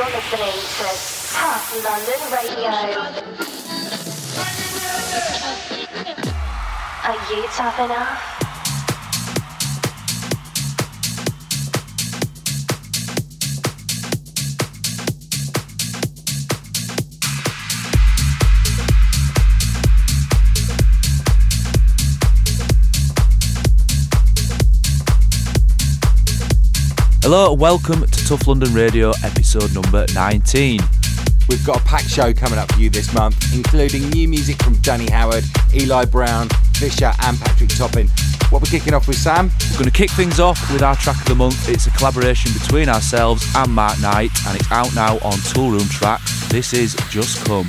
You're listening to Tough London Radio. Are you tough enough? Hello welcome to Tough London Radio episode number 19. We've got a packed show coming up for you this month, including new music from Danny Howard, Eli Brown, Fisher, and Patrick Topping. What we're kicking off with, Sam? We're going to kick things off with our track of the month. It's a collaboration between ourselves and Mark Knight, and it's out now on Toolroom Tracks. This is Just Come.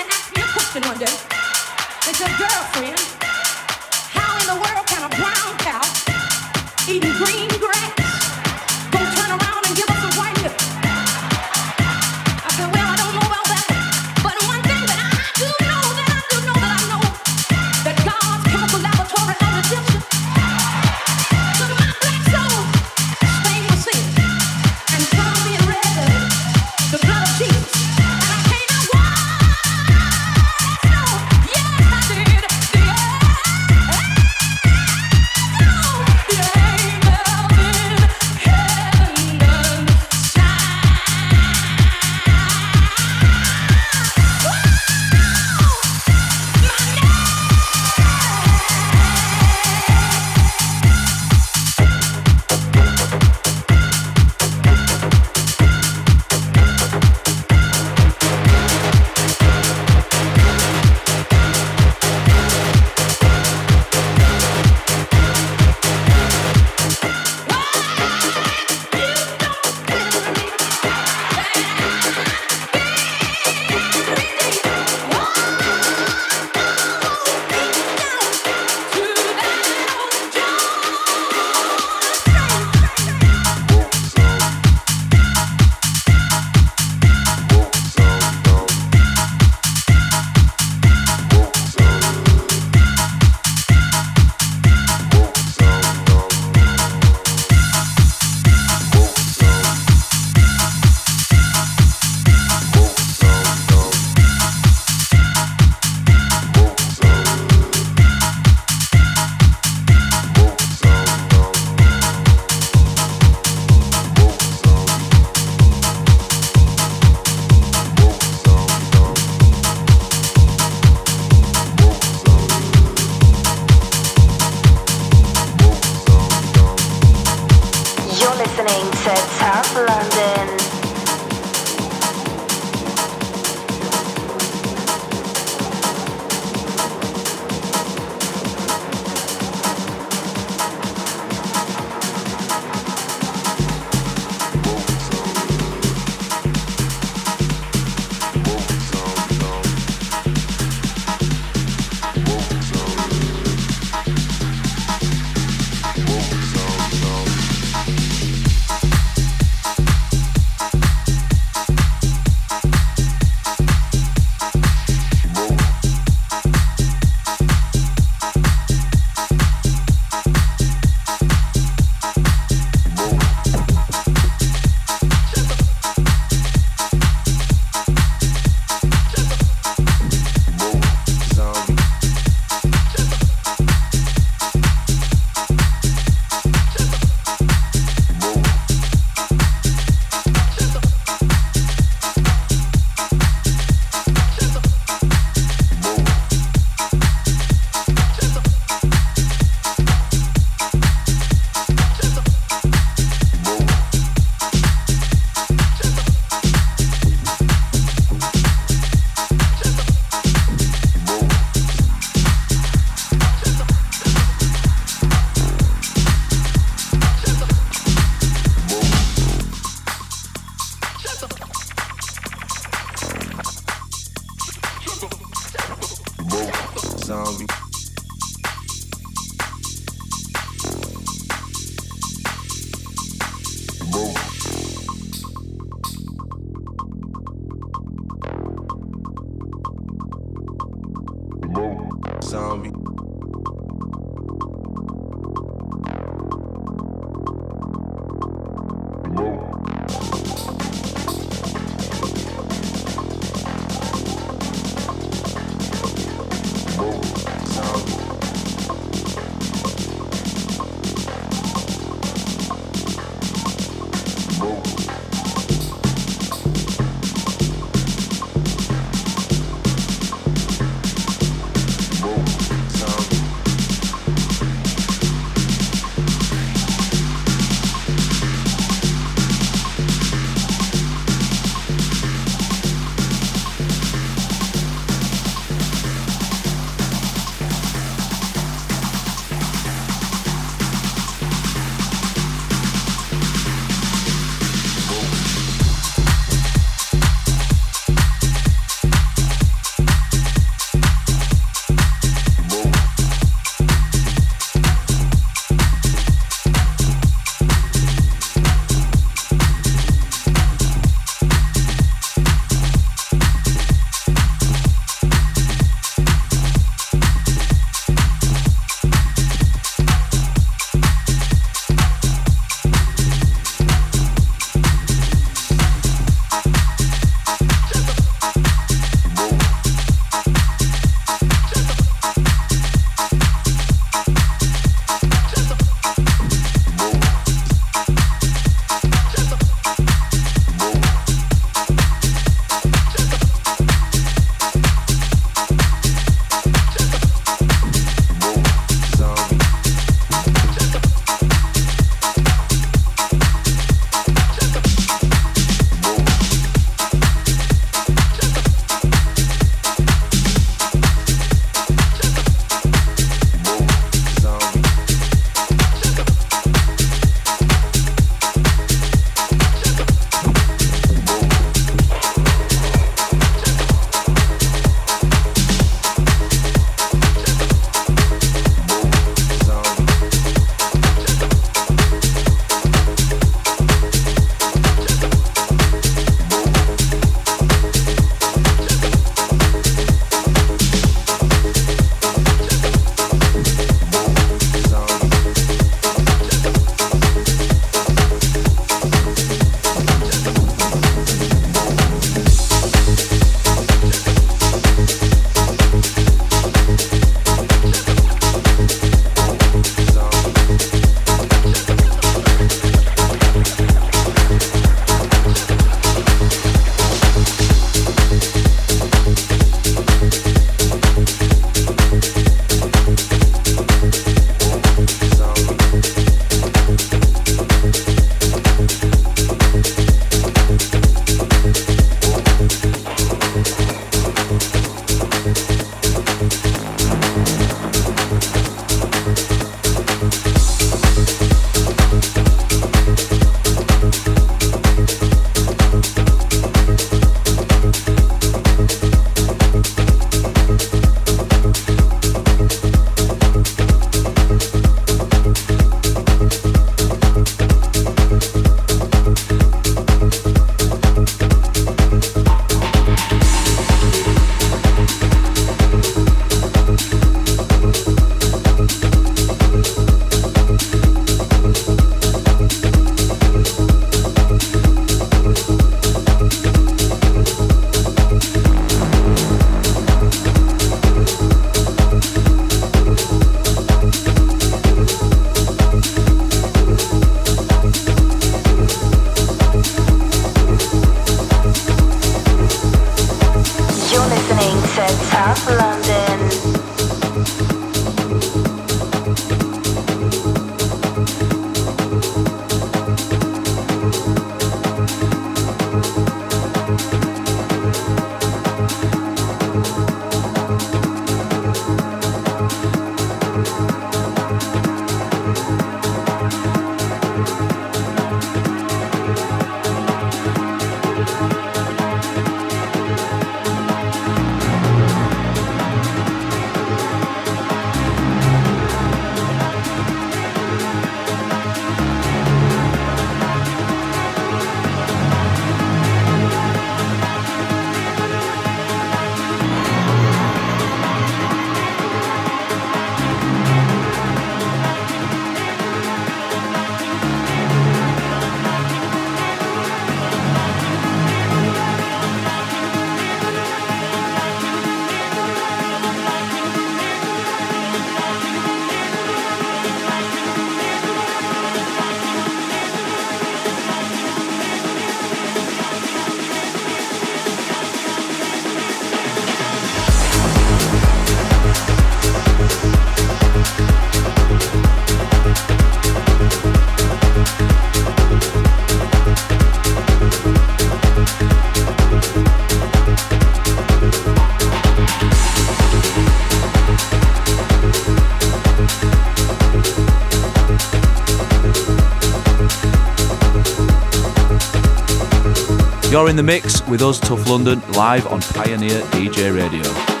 In the mix with us, Tough London, live on Pioneer DJ Radio.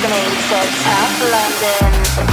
The listening to South London.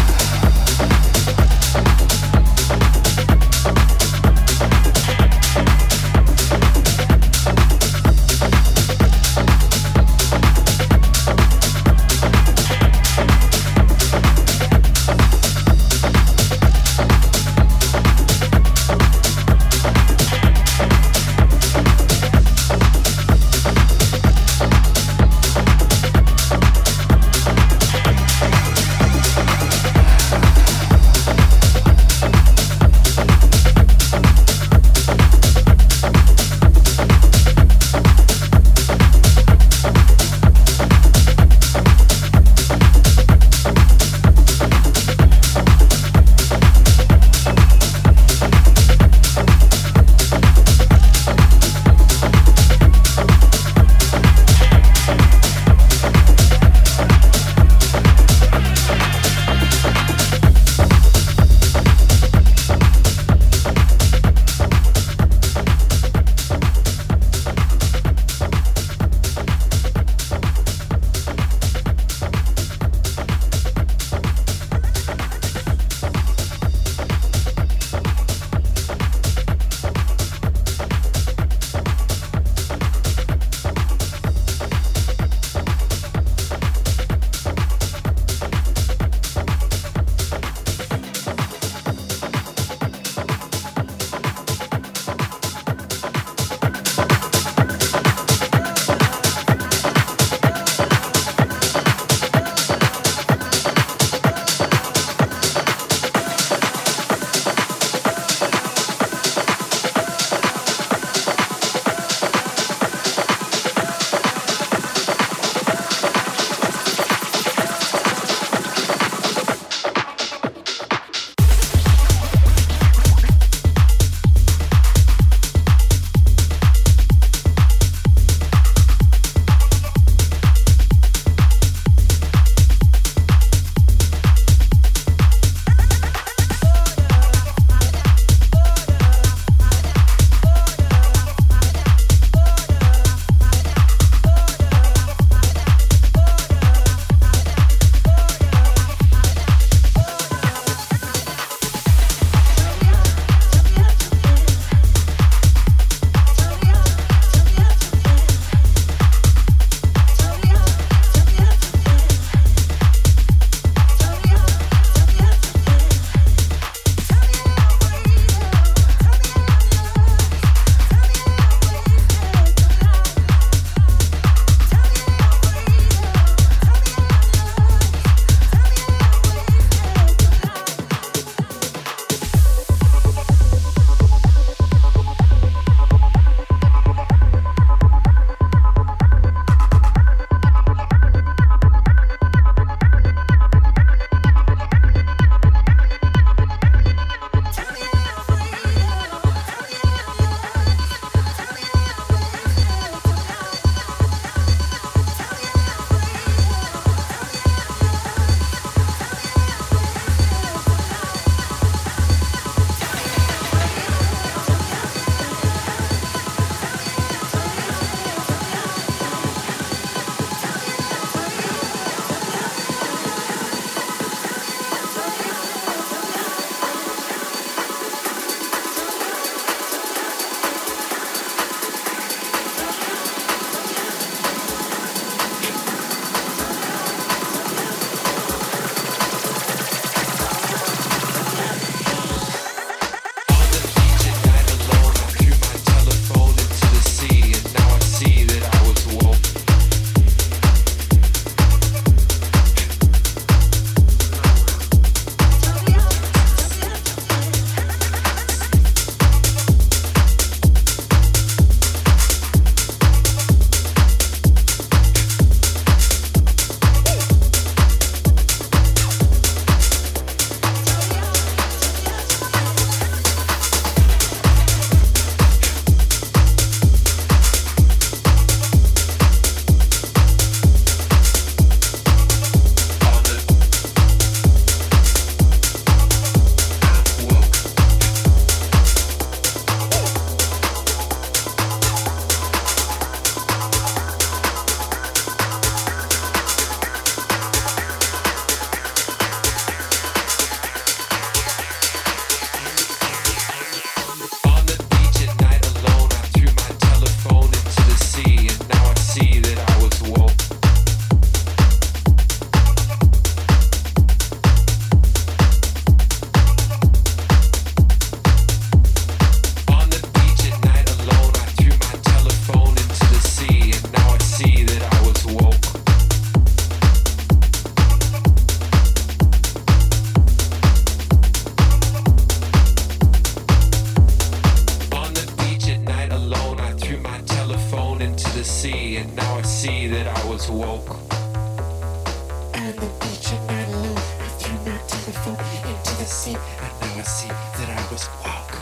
The picture that I didn't to the thing into the sea and now I see that I was woke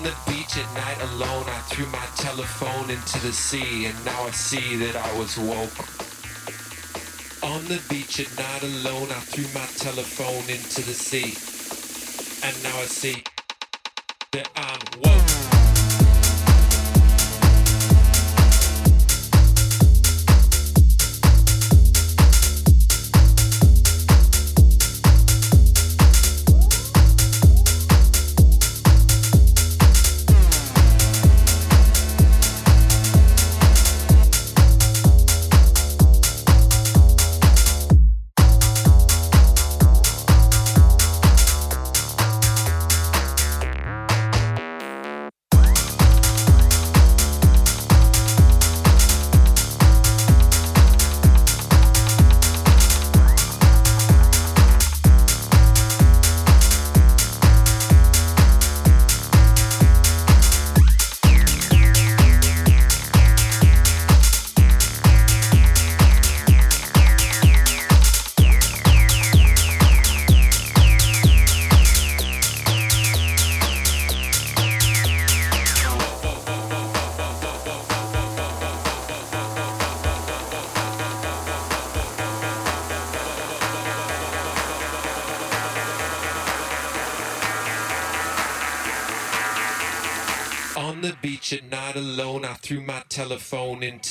on the beach and not alone. I threw my telephone into the sea, and now I see that I was woke. On the beach at night alone, I threw my telephone into the sea, and now I see that I'm woke.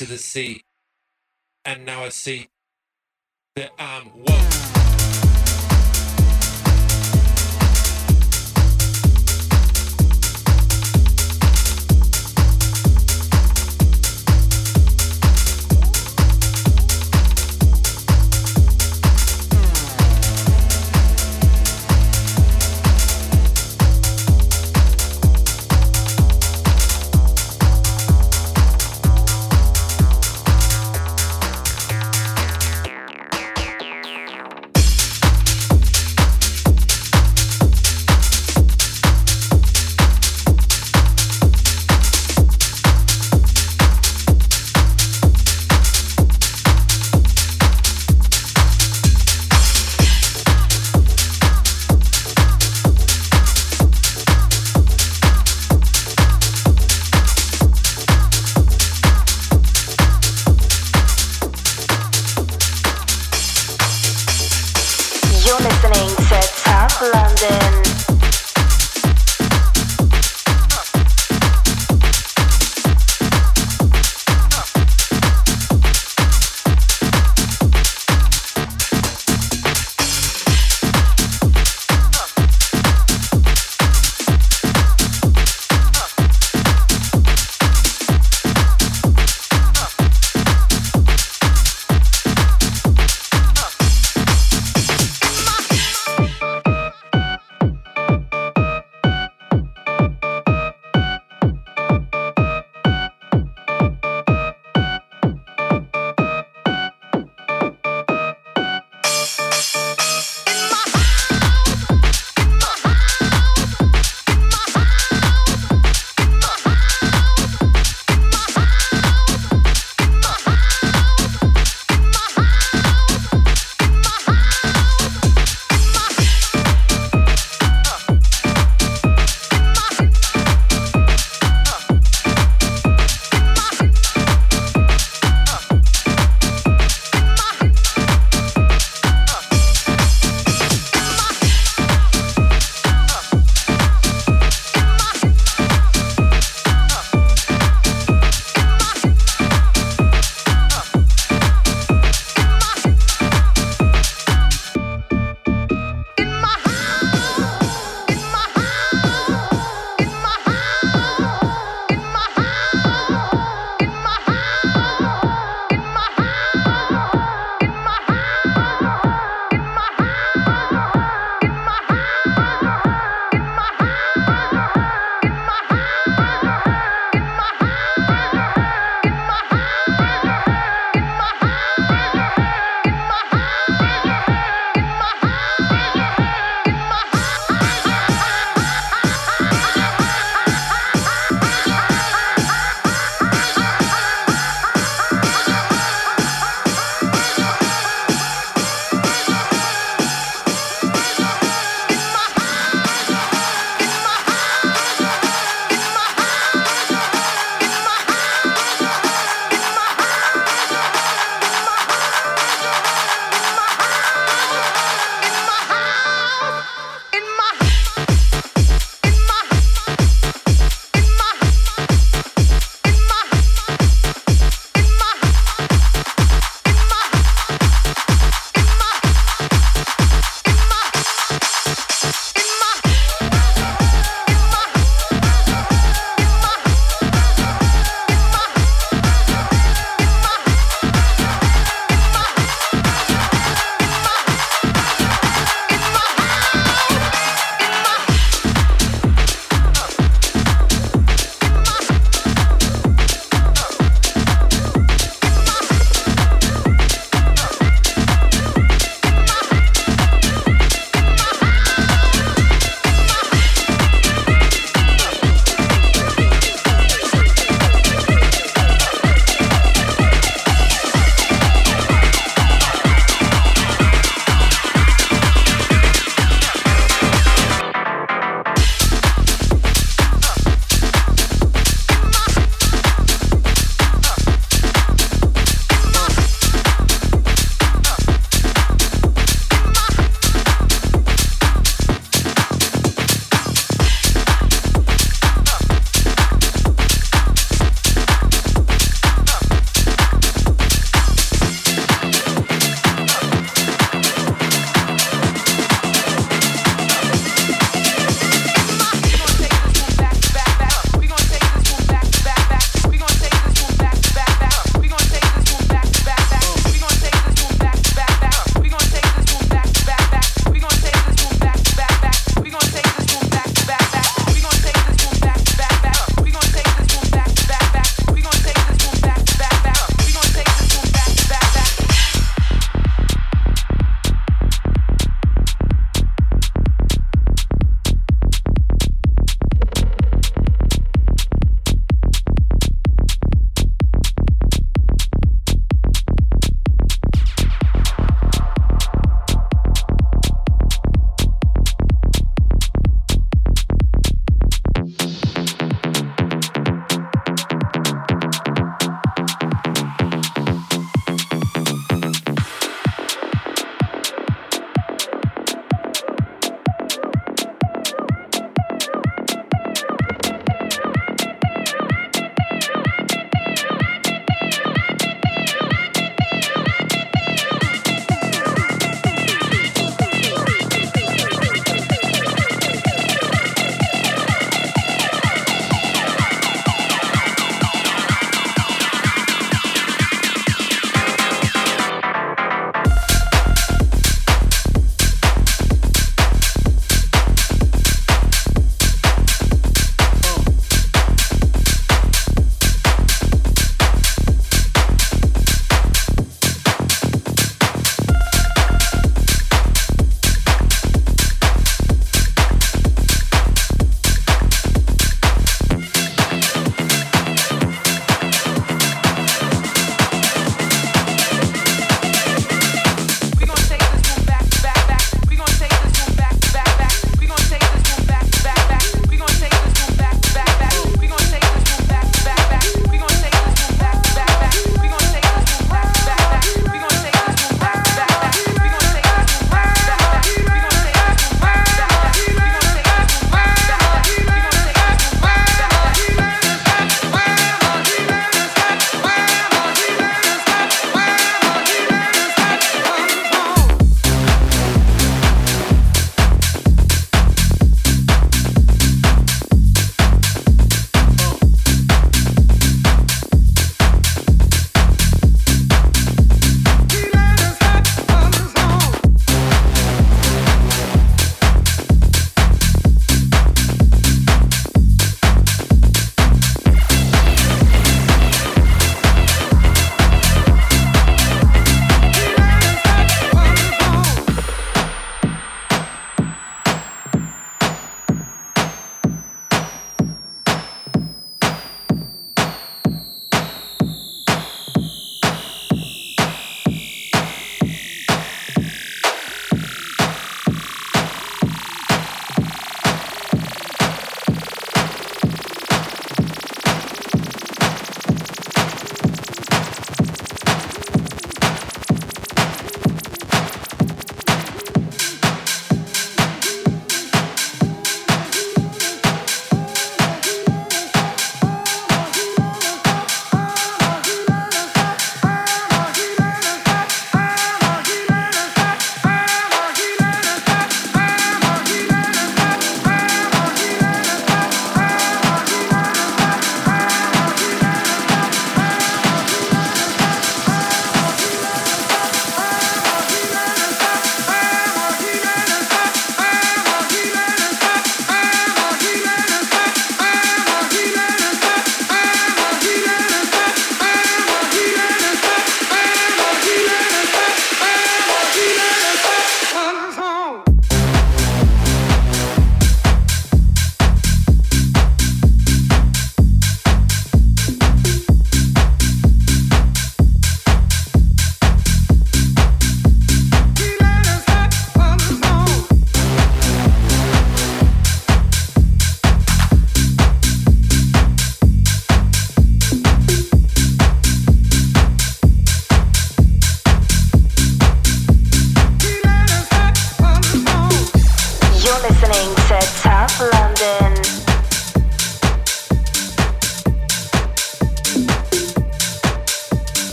Into the sea. And now I see that I'm woke.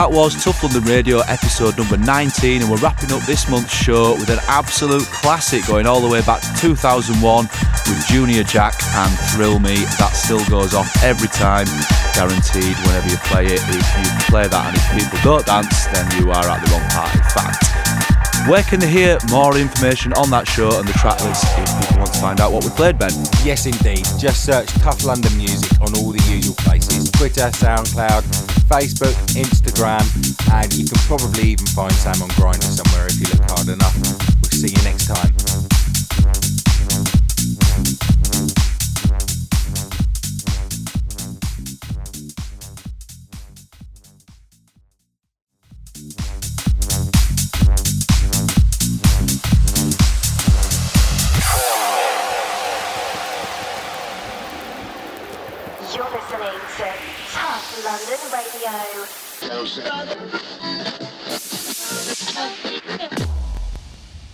That was Tough London Radio episode number 19, and we're wrapping up this month's show with an absolute classic going all the way back to 2001 with Junior Jack and Thrill Me. That still goes off every time, guaranteed whenever you play it. If you play that and if people don't dance, then you are at the wrong party. Fact. Where can they hear more information on that show and the track list if people want to find out what we played, Ben? Yes, indeed. Just search Tough London Music on all the usual places Twitter, SoundCloud, Facebook, Instagram, and you can probably even find Sam on Grindr somewhere if you look hard enough. We'll see you next time.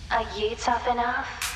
Are you tough enough?